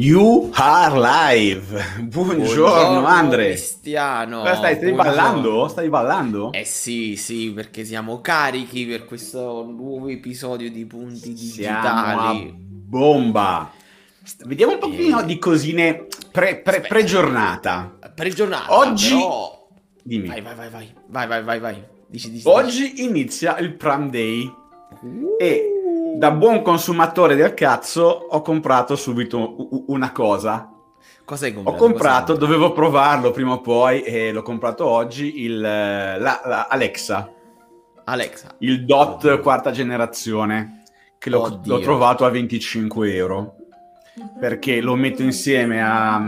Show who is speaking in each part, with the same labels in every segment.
Speaker 1: You are live. Buongiorno,
Speaker 2: Buongiorno,
Speaker 1: Andre.
Speaker 2: Cristiano.
Speaker 1: Cosa stai, stai ballando? Stai ballando?
Speaker 2: Eh sì, sì, perché siamo carichi per questo nuovo episodio di Punti
Speaker 1: Siamo
Speaker 2: Digitali.
Speaker 1: bomba. St- Vediamo un pochino
Speaker 2: Eh.
Speaker 1: di cosine pre, pre- pre-giornata.
Speaker 2: Per giornata,
Speaker 1: Oggi-
Speaker 2: però...
Speaker 1: Dimmi.
Speaker 2: Vai, vai, vai, vai, vai, vai, vai, vai. Dici, dici,
Speaker 1: Oggi inizia il Prime Day
Speaker 2: dici.
Speaker 1: e da buon consumatore del cazzo ho comprato subito una cosa.
Speaker 2: Cosa hai
Speaker 1: Ho
Speaker 2: comprato?
Speaker 1: comprato,
Speaker 2: Cosa hai
Speaker 1: dovevo provarlo prima o poi e l'ho comprato oggi, il, la- la Alexa.
Speaker 2: comprato? Alexa.
Speaker 1: il DOT
Speaker 2: Oddio.
Speaker 1: quarta generazione che l'ho, l'ho trovato a 25 euro perché lo metto insieme a,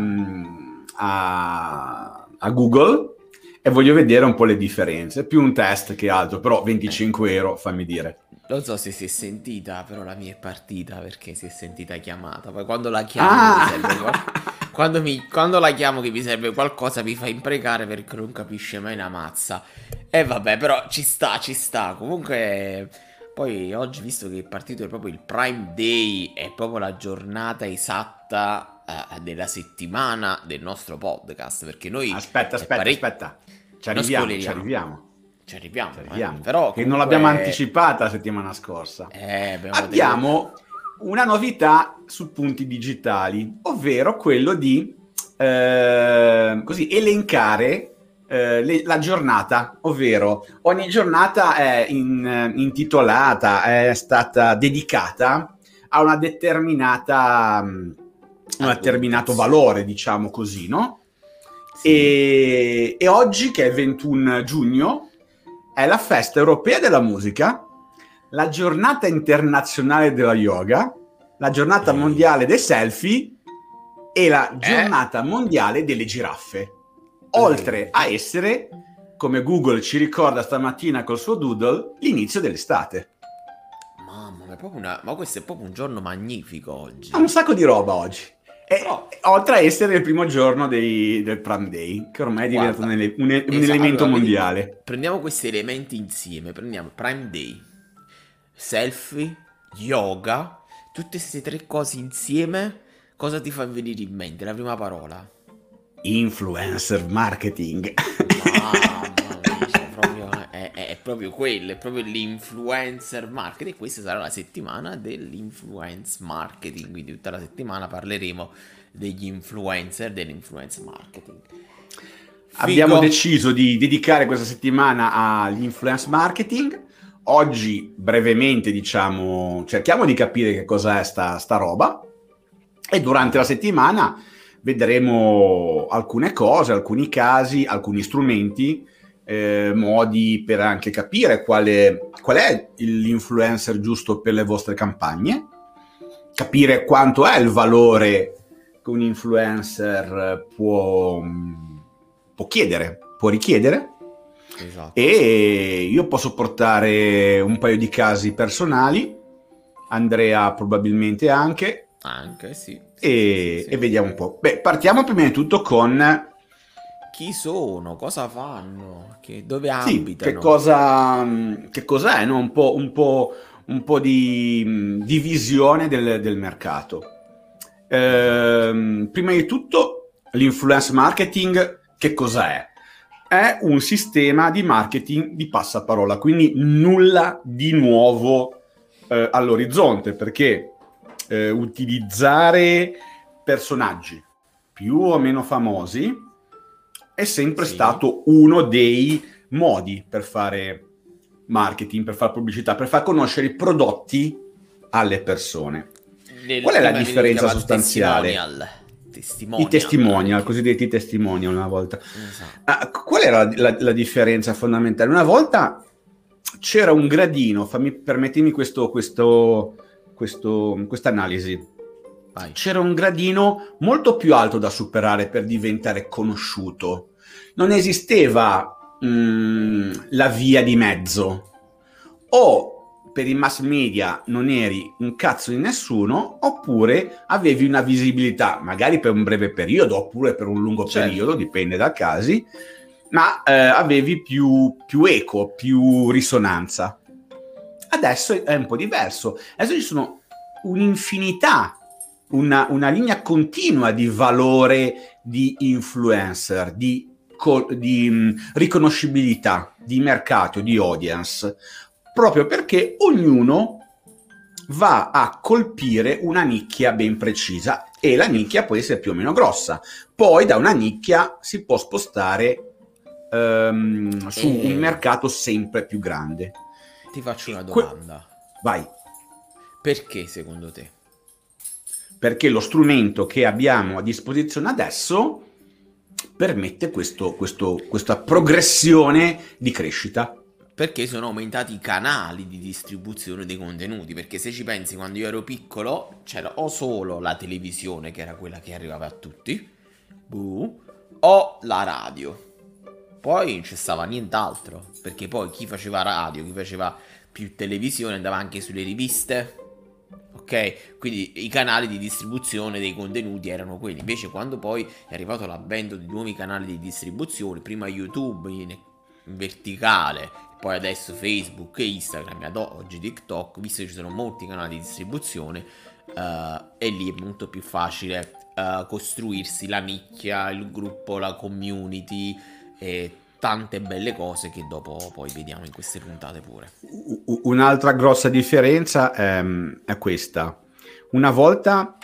Speaker 1: a, a Google e voglio vedere un po' le differenze più un test che altro però 25 euro fammi dire
Speaker 2: Non so se si è sentita, però la mia è partita perché si è sentita chiamata. Poi quando la chiamo,
Speaker 1: Ah!
Speaker 2: mi serve qual- quando, mi- quando la chiamo che mi serve qualcosa, mi fa imprecare perché non capisce mai una mazza. E vabbè, però ci sta, ci sta. Comunque, poi oggi, visto che è partito proprio il Prime Day, è proprio la giornata esatta eh, della settimana del nostro podcast. Perché noi
Speaker 1: aspetta
Speaker 2: è
Speaker 1: aspetta
Speaker 2: parecchio-
Speaker 1: aspetta ci arriviamo ci arriviamo,
Speaker 2: ci arriviamo.
Speaker 1: ci
Speaker 2: eh.
Speaker 1: arriviamo.
Speaker 2: Però
Speaker 1: che non
Speaker 2: comunque-
Speaker 1: l'abbiamo anticipata la settimana scorsa
Speaker 2: Eh, abbiamo
Speaker 1: abbiamo una novità su punti digitali, ovvero quello di eh, così, elencare eh, le- la giornata, ovvero ogni giornata è in- intitolata, è stata dedicata a una determinata, mm, un determinato valore, diciamo così, no?
Speaker 2: Sì.
Speaker 1: E, e oggi, che è il 21 giugno, è la festa europea della musica, la giornata internazionale della yoga, la giornata
Speaker 2: Eh.
Speaker 1: mondiale dei selfie e la giornata mondiale delle giraffe. Oltre a essere, come Google ci ricorda stamattina col suo doodle, l'inizio dell'estate.
Speaker 2: Mamma proprio una... ma questo è proprio un giorno magnifico oggi.
Speaker 1: Ha un sacco di roba oggi. E,
Speaker 2: Però-
Speaker 1: oltre a essere il primo giorno dei- del Prime Day, che ormai è diventato
Speaker 2: Guarda,
Speaker 1: un, un un
Speaker 2: esatto,
Speaker 1: elemento
Speaker 2: allora,
Speaker 1: mondiale.
Speaker 2: Prendiamo questi elementi insieme, prendiamo Prime Day, selfie, yoga, tutte queste tre cose insieme, cosa ti fa venire in mente? La prima parola.
Speaker 1: Influencer marketing.
Speaker 2: Mamma mia, cioè, proprio- è, è- è proprio quello, è proprio l'influencer marketing. Questa sarà la settimana dell'influence marketing. Quindi tutta la settimana parleremo degli influencer, dell'influence marketing.
Speaker 1: Abbiamo
Speaker 2: Figo.
Speaker 1: deciso di dedicare questa settimana all'influence marketing. Oggi, brevemente, diciamo, cerchiamo di capire che cos'è sta, sta roba. E durante la settimana vedremo alcune cose, alcuni casi, alcuni strumenti, eh, modi per anche capire quale, qual è l'influencer giusto per le vostre campagne, capire quanto è il valore che un influencer può, può chiedere, può richiedere.
Speaker 2: Esatto.
Speaker 1: E io posso portare un paio di casi personali, Andrea probabilmente anche,
Speaker 2: Anche sì. sì,
Speaker 1: e,
Speaker 2: sì, sì,
Speaker 1: e vediamo un po'. Beh, partiamo prima di tutto con
Speaker 2: Chi sono? Cosa fanno? Che- dove
Speaker 1: sì,
Speaker 2: abitano?
Speaker 1: che cosa che cos'è, no? un, po', un, po', un po' di mh, di visione del, del mercato. Ehm, prima di tutto, l'influence marketing, che cos'è? È un sistema di marketing di passaparola, quindi nulla di nuovo eh, all'orizzonte, perché eh, utilizzare personaggi più o meno famosi è sempre
Speaker 2: Sì.
Speaker 1: stato uno dei modi per fare marketing, per fare pubblicità, per far conoscere i prodotti alle persone.
Speaker 2: Nel-
Speaker 1: Qual è la differenza sostanziale?
Speaker 2: Testimonial. Testimonial.
Speaker 1: I testimonial, cosiddetti testimonial una volta.
Speaker 2: Esatto.
Speaker 1: Ah, qual era la, la- la differenza fondamentale? Una volta c'era un gradino, fammi, permettimi questo, questo, questo, questa analisi.
Speaker 2: Vai.
Speaker 1: C'era un gradino molto più alto da superare per diventare conosciuto. Non esisteva mm, la via di mezzo. O per i mass media non eri un cazzo di nessuno, oppure avevi una visibilità, magari per un breve periodo, oppure per un lungo
Speaker 2: Certo.
Speaker 1: periodo, dipende dai casi, ma eh, avevi più, più eco, più risonanza. Adesso è un po' diverso. Adesso ci sono un'infinità una, una linea continua di valore di influencer, di, di mh, riconoscibilità, di mercato, di audience, proprio perché ognuno va a colpire una nicchia ben precisa e la nicchia può essere più o meno grossa. Poi da una nicchia si può spostare um, su e... un mercato sempre più grande.
Speaker 2: Ti faccio una domanda. Que-
Speaker 1: Vai.
Speaker 2: Perché secondo te?
Speaker 1: Perché lo strumento che abbiamo a disposizione adesso permette questo, questo, questa progressione di crescita
Speaker 2: perché sono aumentati i canali di distribuzione dei contenuti. Perché se ci pensi, quando io ero piccolo c'era o solo la televisione, che era quella che arrivava a tutti, buh, o la radio. Poi non c'è stava nient'altro. Perché poi chi faceva radio, chi faceva più televisione andava anche sulle riviste. Ok? Quindi i canali di distribuzione dei contenuti erano quelli. Invece, quando poi è arrivato l'avvento di nuovi canali di distribuzione, prima YouTube in verticale poi adesso Facebook e Instagram, ad oggi TikTok, visto che ci sono molti canali di distribuzione, uh, è lì molto più facile uh, costruirsi la nicchia, il gruppo, la community e tante belle cose che dopo poi vediamo in queste puntate pure.
Speaker 1: Un'altra grossa differenza è, è questa. Una volta,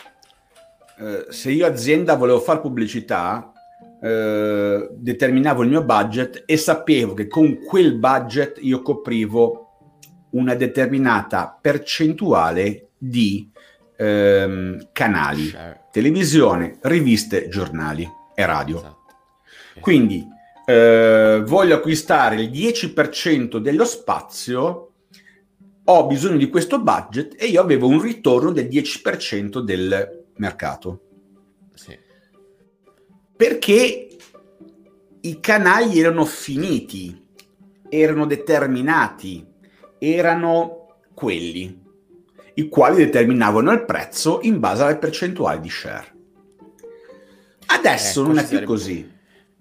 Speaker 1: eh, se io azienda volevo fare pubblicità, eh, determinavo il mio budget e sapevo che con quel budget io coprivo una determinata percentuale di ehm, canali, televisione, riviste, giornali e radio. Esatto. Quindi eh, voglio acquistare il 10% dello spazio, ho bisogno di questo budget e io avevo un ritorno del 10% del mercato perché i canali erano finiti, erano determinati, erano quelli, i quali determinavano il prezzo in base alle percentuali di share. Adesso eh, non è più così.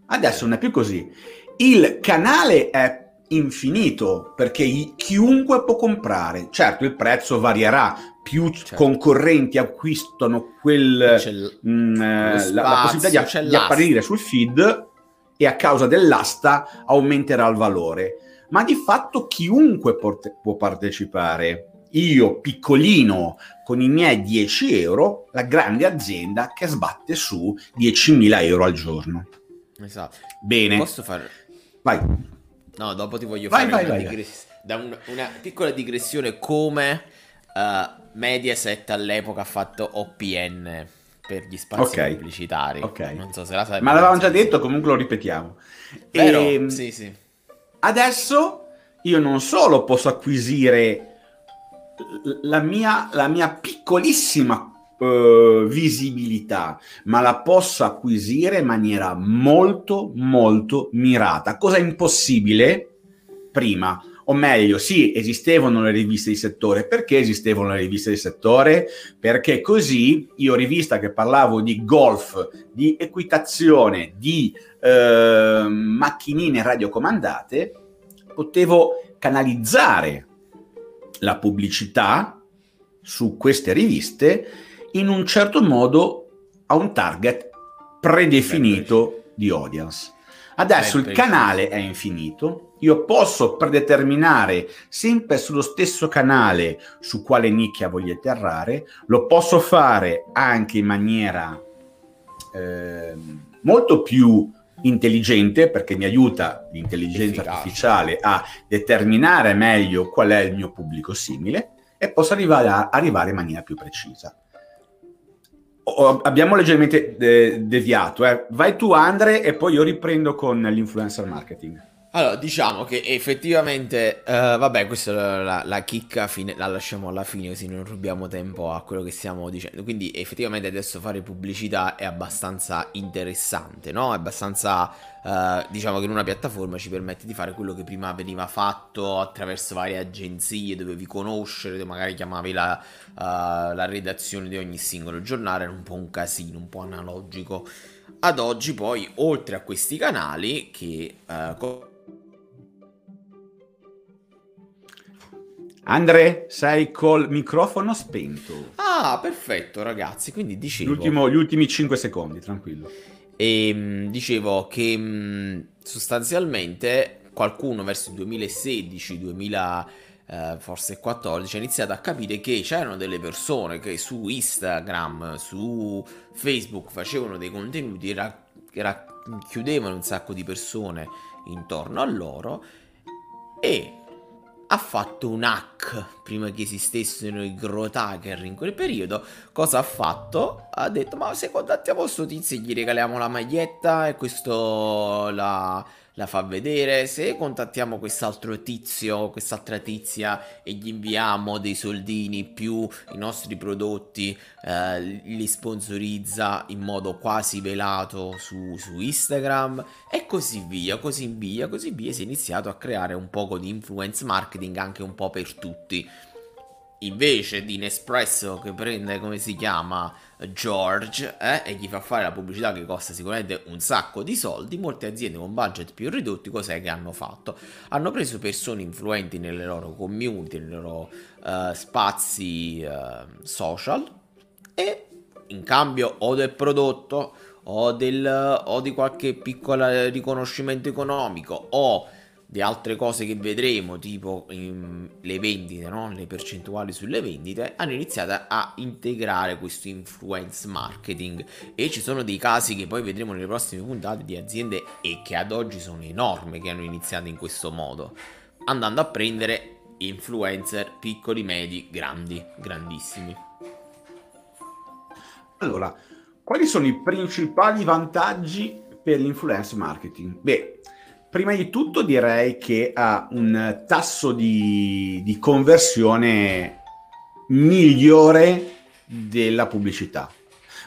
Speaker 1: Adesso non è più così. Il canale è infinito perché chiunque può comprare. Certo, il prezzo varierà, più certo. concorrenti acquistano quel, mh, mm, spazio, la, la, possibilità di, di apparire sul feed e a causa dell'asta aumenterà il valore. Ma di fatto chiunque porte, può partecipare. Io, piccolino, con i miei 10 euro, la grande azienda che sbatte su 10.000 euro al giorno.
Speaker 2: Esatto.
Speaker 1: Bene.
Speaker 2: Posso fare...
Speaker 1: Vai.
Speaker 2: No, dopo ti voglio vai, fare vai, una, vai, digress- una, una, piccola digressione come uh, Mediaset all'epoca ha fatto OPN per gli spazi okay. pubblicitari.
Speaker 1: Ok.
Speaker 2: Non so se la sai.
Speaker 1: Ma l'avevamo già detto, comunque lo ripetiamo.
Speaker 2: Però, e, ehm, sì, sì.
Speaker 1: Adesso io non solo posso acquisire la mia, la mia piccolissima uh, visibilità, ma la posso acquisire in maniera molto, molto mirata. Cosa impossibile prima o meglio, sì, esistevano le riviste di settore. Perché esistevano le riviste di settore? Perché così io, rivista che parlavo di golf, di equitazione, di eh, macchinine radiocomandate, potevo canalizzare la pubblicità su queste riviste in un certo modo a un target predefinito di audience. Adesso il canale è infinito, io posso predeterminare sempre sullo stesso canale su quale nicchia voglio atterrare, lo posso fare anche in maniera eh, molto più intelligente perché mi aiuta l'intelligenza Efficace. artificiale a determinare meglio qual è il mio pubblico simile e posso arrivare, a, arrivare in maniera più precisa. Abbiamo leggermente de- deviato, eh. vai tu Andre e poi io riprendo con l'influencer marketing.
Speaker 2: Allora, diciamo che effettivamente, uh, vabbè, questa la, la, la chicca fine, la lasciamo alla fine così non rubiamo tempo a quello che stiamo dicendo. Quindi effettivamente adesso fare pubblicità è abbastanza interessante, no? È abbastanza, uh, diciamo che in una piattaforma ci permette di fare quello che prima veniva fatto attraverso varie agenzie, dovevi conoscere, magari chiamavi la, uh, la redazione di ogni singolo giornale, era un po' un casino, un po' analogico. Ad oggi poi, oltre a questi canali che... Uh,
Speaker 1: Andre, sei col microfono spento.
Speaker 2: Ah, perfetto, ragazzi. Quindi dicevo.
Speaker 1: L'ultimo, gli ultimi 5 secondi, tranquillo.
Speaker 2: E mm, dicevo che mm, sostanzialmente qualcuno verso il 2016, 2000 eh, forse 14 ha iniziato a capire che c'erano delle persone che su Instagram, su Facebook facevano dei contenuti, ra- racchiudevano un sacco di persone intorno a loro e ha fatto un hack prima che esistessero i growth hacker in quel periodo. Cosa ha fatto? Ha detto: Ma se contattiamo questo tizio gli regaliamo la maglietta e questo la la fa vedere. Se contattiamo quest'altro tizio, quest'altra tizia e gli inviamo dei soldini più i nostri prodotti, eh, li sponsorizza in modo quasi velato su, su Instagram e così via, così via, così via. Si è iniziato a creare un po' di influence marketing anche un po' per tutti invece di Nespresso che prende come si chiama George eh, e gli fa fare la pubblicità che costa sicuramente un sacco di soldi, molte aziende con budget più ridotti cos'è che hanno fatto? Hanno preso persone influenti nelle loro community, nei loro uh, spazi uh, social e in cambio o del prodotto o, del, o di qualche piccolo riconoscimento economico o di altre cose che vedremo, tipo in, le vendite, no? le percentuali sulle vendite, hanno iniziato a integrare questo influence marketing e ci sono dei casi che poi vedremo nelle prossime puntate di aziende e che ad oggi sono enormi che hanno iniziato in questo modo, andando a prendere influencer piccoli, medi, grandi, grandissimi.
Speaker 1: Allora, quali sono i principali vantaggi per l'influence marketing? Beh, Prima di tutto direi che ha un tasso di, di conversione migliore della pubblicità.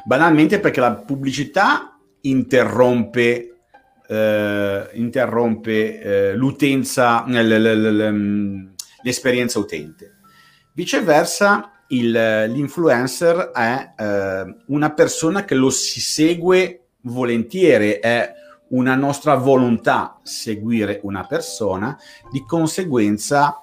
Speaker 1: Banalmente perché la pubblicità interrompe, eh, interrompe eh, l'utenza, l'esperienza utente. Viceversa, il, l'influencer è eh, una persona che lo si segue volentieri, è una nostra volontà seguire una persona, di conseguenza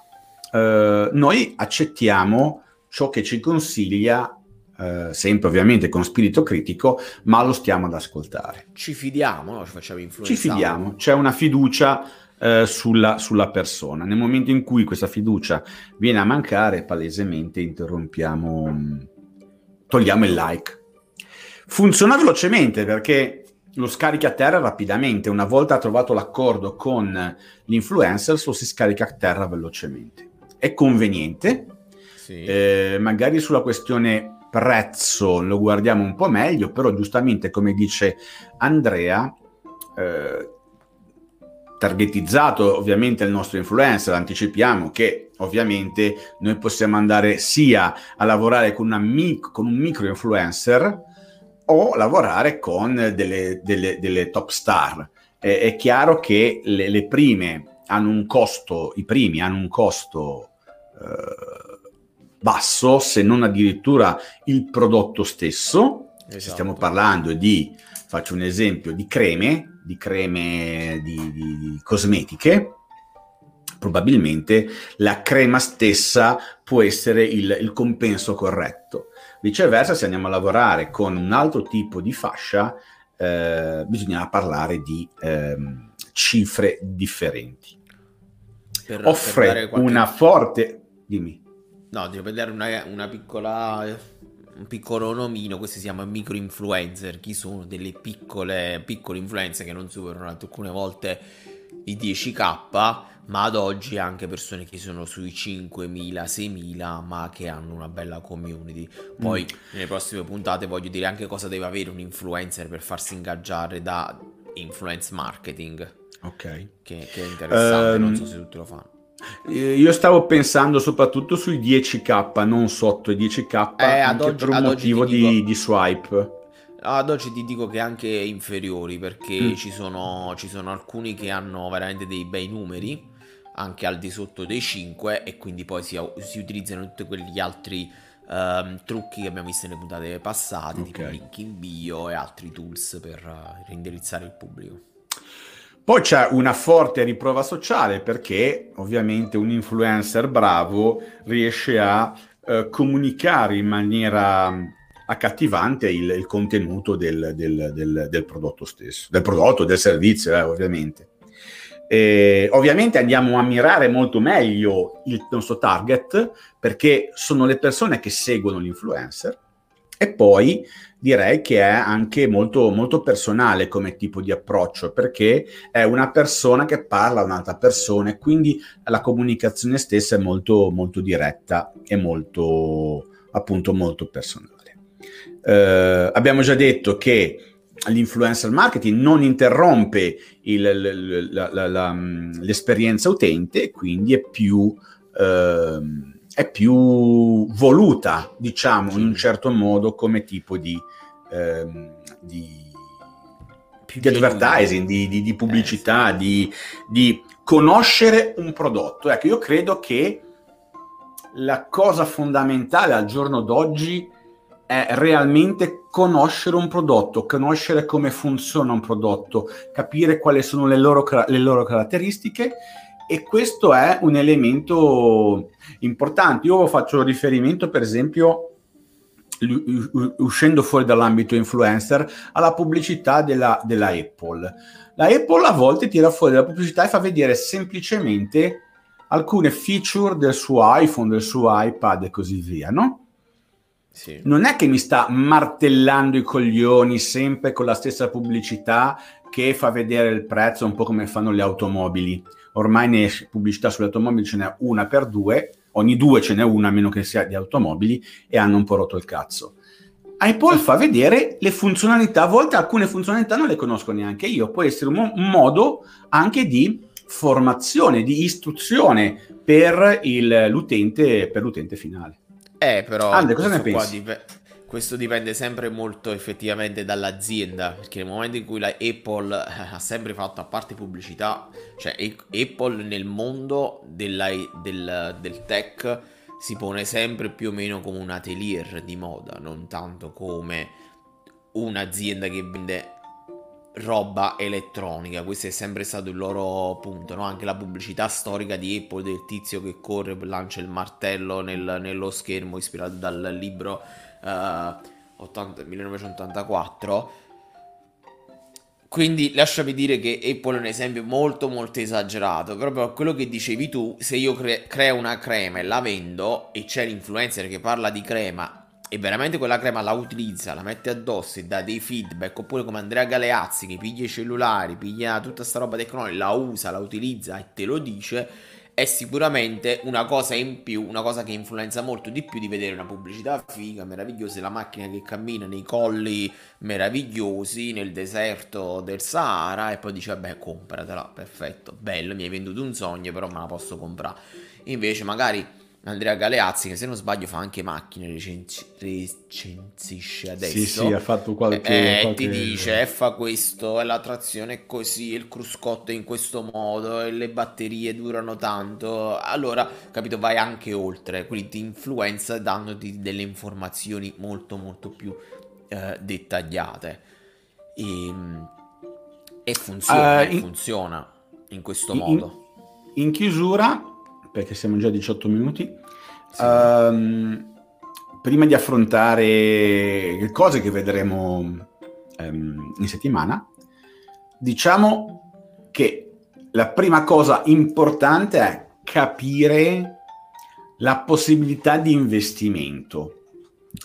Speaker 1: eh, noi accettiamo ciò che ci consiglia, eh, sempre ovviamente con spirito critico, ma lo stiamo ad ascoltare.
Speaker 2: Ci fidiamo, no? ci facciamo influenzare.
Speaker 1: Ci fidiamo, c'è una fiducia eh, sulla, sulla, persona. Nel momento in cui questa fiducia viene a mancare, palesemente interrompiamo, togliamo il like. Funziona velocemente perché lo scarica a terra rapidamente. Una volta trovato l'accordo con l'influencer, lo si scarica a terra velocemente. È conveniente. Sì. Eh, magari sulla questione prezzo lo guardiamo un po' meglio, però giustamente come dice Andrea, eh, targetizzato ovviamente il nostro influencer, anticipiamo che ovviamente noi possiamo andare sia a lavorare con, una mic- con un micro influencer, o lavorare con delle, delle, delle top star. Eh, è chiaro che le, le, prime hanno un costo, i primi hanno un costo eh, basso, se non addirittura il prodotto stesso. Esatto. Se stiamo parlando di, faccio un esempio, di creme, di creme di, di, di cosmetiche, probabilmente la crema stessa può essere il, il compenso corretto. Viceversa, se andiamo a lavorare con un altro tipo di fascia, eh, bisogna parlare di ehm, cifre differenti. Per, Offre per qualche... una forte... Dimmi.
Speaker 2: No, devo vedere una, una piccola un piccolo nomino, questi si chiamano micro influencer, chi sono delle piccole, piccole influenze che non superano alcune volte i 10k ma ad oggi anche persone che sono sui 5.000, 6.000, ma che hanno una bella community. Poi mm. nelle prossime puntate voglio dire anche cosa deve avere un influencer per farsi ingaggiare da influence marketing.
Speaker 1: Ok.
Speaker 2: Che, che è interessante, um, non so se tutti lo fanno.
Speaker 1: Eh, io stavo pensando soprattutto sui 10k, non sotto i 10k, eh, ad oggi, per un motivo dico... di, di swipe.
Speaker 2: Ad oggi ti dico che anche inferiori perché mm. ci, sono, ci, sono, alcuni che hanno veramente dei bei numeri anche al di sotto dei 5 e quindi poi si, si utilizzano tutti quegli altri um, trucchi che abbiamo visto nelle puntate passate, okay. tipo link in bio e altri tools per uh, reindirizzare il pubblico.
Speaker 1: Poi c'è una forte riprova sociale perché ovviamente un influencer bravo riesce a eh, comunicare in maniera accattivante il, il contenuto del, del, del, del, prodotto stesso, del prodotto, del servizio, eh, ovviamente. Eh, ovviamente andiamo a mirare molto meglio il nostro target perché sono le persone che seguono l'influencer e poi direi che è anche molto, molto personale come tipo di approccio perché è una persona che parla a un'altra persona e quindi la comunicazione stessa è molto, molto diretta e molto, appunto, molto personale. Eh, abbiamo già detto che l'influencer marketing non interrompe il, la, la, la, l'esperienza utente, quindi è più, eh, è più voluta, diciamo, sì. in un certo modo come tipo di, eh, di, di advertising, di, di, di pubblicità, eh, sì. di, conoscere un prodotto. Ecco, io credo che la cosa fondamentale al giorno d'oggi è realmente conoscere un prodotto, conoscere come funziona un prodotto, capire quali sono le loro, le loro caratteristiche e questo è un elemento importante. Io faccio riferimento, per esempio, uscendo fuori dall'ambito influencer, alla pubblicità della, della, Apple. La Apple a volte tira fuori la pubblicità e fa vedere semplicemente alcune feature del suo iPhone, del suo iPad e così via, no? Sì. Non è che mi sta martellando i coglioni sempre con la stessa pubblicità che fa vedere il prezzo un po' come fanno le automobili. Ormai ne pubblicità sulle automobili, ce n'è una per due, ogni due ce n'è una, a meno che sia di automobili, e hanno un po' rotto il cazzo. Apple fa vedere le funzionalità, a volte alcune funzionalità non le conosco neanche io, può essere un modo anche di formazione, di istruzione per, il, l'utente, per l'utente finale.
Speaker 2: Eh, però Andre, cosa ne pensi? Dip- questo dipende sempre molto effettivamente dall'azienda, perché nel momento in cui la Apple eh, ha sempre fatto, a parte pubblicità, cioè Apple nel mondo della, del, del tech si pone sempre più o meno come un atelier di moda, non tanto come un'azienda che vende roba elettronica. Questo è sempre stato il loro punto, no? Anche la pubblicità storica di Apple del tizio che corre, lancia il martello nel, nello schermo ispirato dal libro uh, 80, 1984. Quindi lasciami dire che Apple è un esempio molto molto esagerato, proprio quello che dicevi tu, se io cre- creo una crema e la vendo e c'è l'influencer che parla di crema e veramente quella crema la utilizza, la mette addosso e dà dei feedback, oppure come Andrea Galeazzi che piglia i cellulari, piglia tutta sta roba tecnologica, la usa, la utilizza e te lo dice, è sicuramente una cosa in più, una cosa che influenza molto di più di vedere una pubblicità figa, meravigliosa, la macchina che cammina nei colli meravigliosi nel deserto del Sahara e poi dice vabbè compratela, perfetto, bello, mi hai venduto un sogno però me la posso comprare. Invece magari Andrea Galeazzi, che se non sbaglio fa anche macchine, recensi- recensisce adesso.
Speaker 1: Sì, sì, ha fatto qualche...
Speaker 2: E
Speaker 1: qualche...
Speaker 2: ti dice, eh, fa questo, la trazione è così, il cruscotto è in questo modo, e le batterie durano tanto. Allora, capito, vai anche oltre, quindi ti influenza dandoti delle informazioni molto, molto più eh, dettagliate. E, e funziona, uh, in, funziona in questo
Speaker 1: in,
Speaker 2: modo.
Speaker 1: In chiusura perché siamo già a 18 minuti. Sì. Um, prima di affrontare le cose che vedremo um, in settimana, diciamo che la prima cosa importante è capire la possibilità di investimento.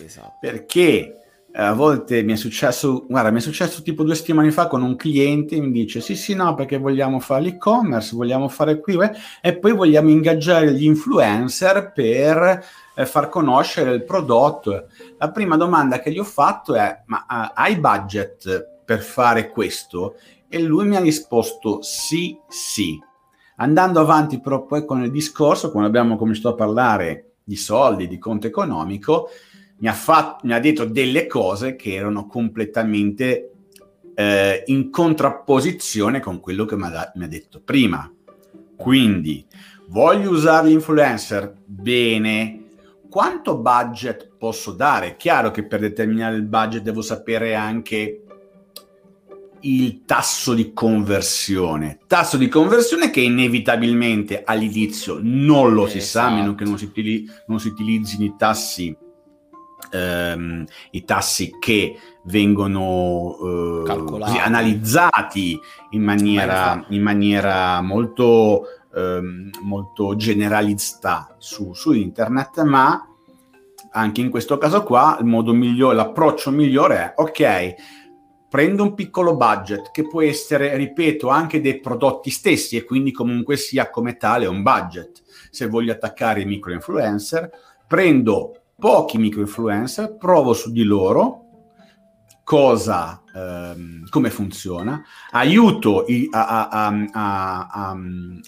Speaker 1: Esatto. Perché a volte mi è successo, guarda, mi è successo tipo due settimane fa con un cliente, mi dice sì sì no perché vogliamo fare l'e-commerce, vogliamo fare qui eh, e poi vogliamo ingaggiare gli influencer per eh, far conoscere il prodotto. La prima domanda che gli ho fatto è ma uh, hai budget per fare questo? E lui mi ha risposto sì sì. Andando avanti però poi con il discorso, quando abbiamo cominciato a parlare di soldi, di conto economico, mi ha, fatto, mi ha detto delle cose che erano completamente eh, in contrapposizione con quello che mi ha, mi ha detto prima. Quindi, voglio usare l'influencer? Bene. Quanto budget posso dare? Chiaro che per determinare il budget devo sapere anche il tasso di conversione. Tasso di conversione che inevitabilmente all'inizio non lo esatto. si sa, a meno che non si, utili- non si utilizzino i tassi, ehm, i tassi che vengono eh, così, analizzati in maniera, in maniera molto, ehm, molto generalista su, su internet, ma anche in questo caso qua il modo migliore, l'approccio migliore è ok, prendo un piccolo budget che può essere, ripeto, anche dei prodotti stessi e quindi comunque sia come tale un budget. Se voglio attaccare i micro influencer, prendo pochi micro influencer, provo su di loro cosa, ehm, come funziona, aiuto i, a, a, a, a,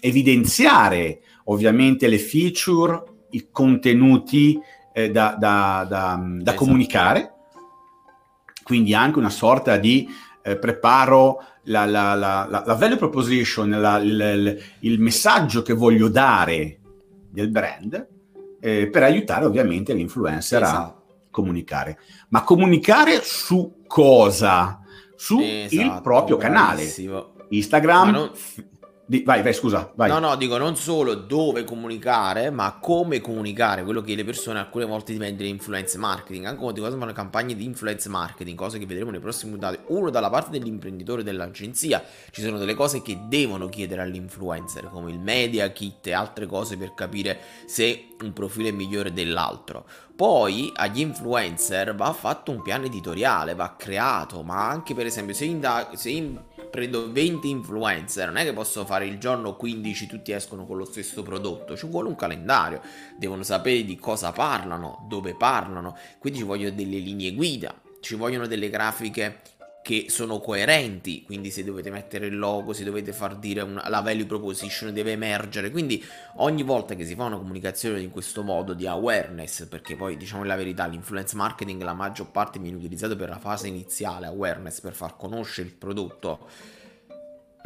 Speaker 1: evidenziare ovviamente le feature, i contenuti eh, da, da, da, da esatto. comunicare, quindi anche una sorta di eh, preparo la, la, la, la, value proposition, il, il, messaggio che voglio dare del brand eh, per aiutare ovviamente l'influencer esatto. a comunicare. Ma comunicare su cosa? Su esatto, il proprio bravissimo. canale. Instagram, non... Di, vai, vai, scusa. Vai.
Speaker 2: No, no, dico non solo dove comunicare, ma come comunicare. Quello che le persone alcune volte da influence marketing. Anche quando fanno campagne di influence marketing, cose che vedremo nei prossimi puntate. Uno dalla parte dell'imprenditore dell'agenzia, ci sono delle cose che devono chiedere all'influencer, come il media kit e altre cose per capire se un profilo è migliore dell'altro. Poi agli influencer va fatto un piano editoriale, va creato, ma anche per esempio se, inda- se in- prendo 20 influencer, non è che posso fare il giorno 15 tutti escono con lo stesso prodotto, ci vuole un calendario, devono sapere di cosa parlano, dove parlano, quindi ci vogliono delle linee guida, ci vogliono delle grafiche che sono coerenti, quindi se dovete mettere il logo, se dovete far dire una, la value proposition deve emergere, quindi ogni volta che si fa una comunicazione in questo modo di awareness, perché poi diciamo la verità, l'influence marketing la maggior parte viene utilizzato per la fase iniziale, awareness, per far conoscere il prodotto,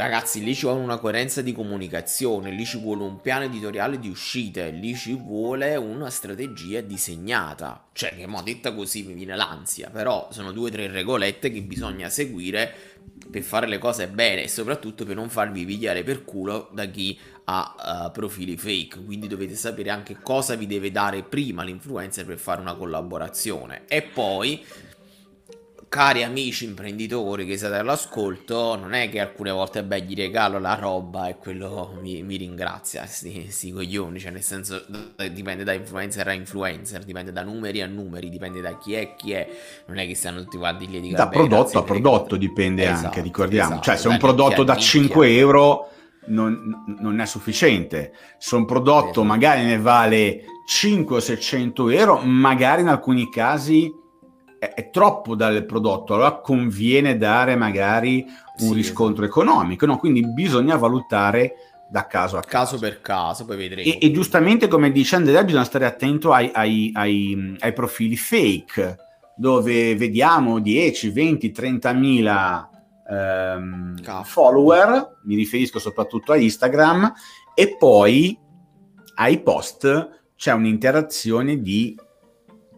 Speaker 2: Ragazzi, lì ci vuole una coerenza di comunicazione, lì ci vuole un piano editoriale di uscite, lì ci vuole una strategia disegnata. Cioè, che mo detta così mi viene l'ansia, però sono due o tre regolette che bisogna seguire per fare le cose bene e soprattutto per non farvi pigliare per culo da chi ha uh, profili fake. Quindi dovete sapere anche cosa vi deve dare prima l'influencer per fare una collaborazione. E poi cari amici imprenditori che siete all'ascolto, non è che alcune volte beh gli regalo la roba e quello mi, mi ringrazia, sti, coglioni, cioè nel senso dipende da influencer a influencer, dipende da numeri a numeri, dipende da chi è chi è, non è che stanno tutti quanti lì di
Speaker 1: Da prodotto a prodotto dipende esatto, anche, ricordiamo, esatto, cioè se un prodotto da 5 euro non, non, è sufficiente, se un prodotto esatto. magari ne vale 5 o 600 euro, magari in alcuni casi è, è, troppo dal prodotto, allora conviene dare magari un sì, riscontro esatto. economico, no? quindi bisogna valutare da caso a
Speaker 2: caso. Caso per caso, poi vedremo.
Speaker 1: E, e giustamente come dice Andrea, bisogna stare attento ai, ai, ai, ai profili fake, dove vediamo 10, 20, 30 mila ehm, follower, mi riferisco soprattutto a Instagram, e poi ai post c'è un'interazione di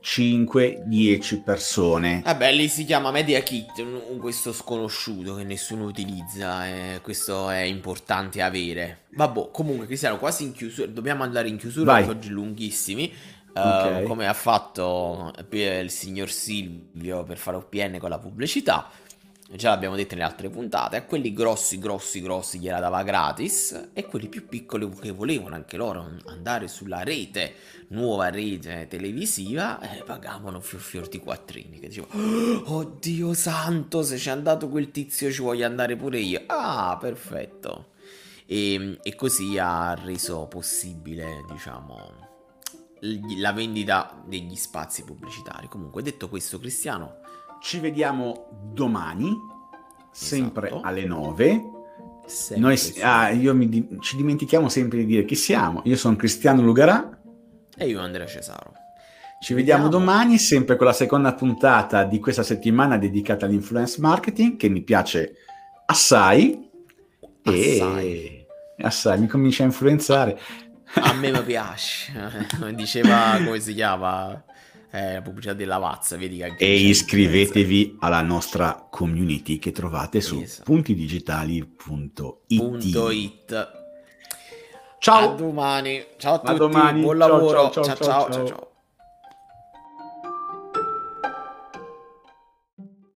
Speaker 1: 5-10 persone.
Speaker 2: Vabbè, lì si chiama Media Kit, questo sconosciuto che nessuno utilizza, eh, questo è importante avere. Vabbè, comunque Cristiano, quasi in chiusura, dobbiamo andare in chiusura Vai. oggi lunghissimi. Uh, come ha fatto il signor Silvio per fare OPN con la pubblicità già l'abbiamo detto nelle altre puntate, a quelli grossi, grossi, grossi gliela dava gratis e quelli più piccoli che volevano anche loro andare sulla rete, nuova rete televisiva, eh, pagavano fior fior di quattrini, che dicevano, oh Dio santo, se c'è andato quel tizio ci voglio andare pure io. Ah, perfetto. E, e così ha reso possibile, diciamo, la vendita degli spazi pubblicitari. Comunque, detto questo, Cristiano,
Speaker 1: ci vediamo domani, sempre esatto. alle 9. Sempre Noi, ah, mi, ci dimentichiamo sempre di dire chi siamo. Io sono Cristiano Lugarà.
Speaker 2: E io Andrea Cesaro.
Speaker 1: Ci vediamo, vediamo domani, sempre con la seconda puntata di questa settimana dedicata all'influence marketing, che mi piace assai. Assai. E assai, mi comincia a influenzare.
Speaker 2: A me mi piace. Diceva, come si chiama? Eh, la pubblicità della Lavazza, vedi che
Speaker 1: E iscrivetevi alla nostra community che trovate su esatto. puntidigitali.it.
Speaker 2: Ciao. A domani. Ciao a, a tutti. Domani. Buon lavoro. ciao ciao ciao. ciao. ciao.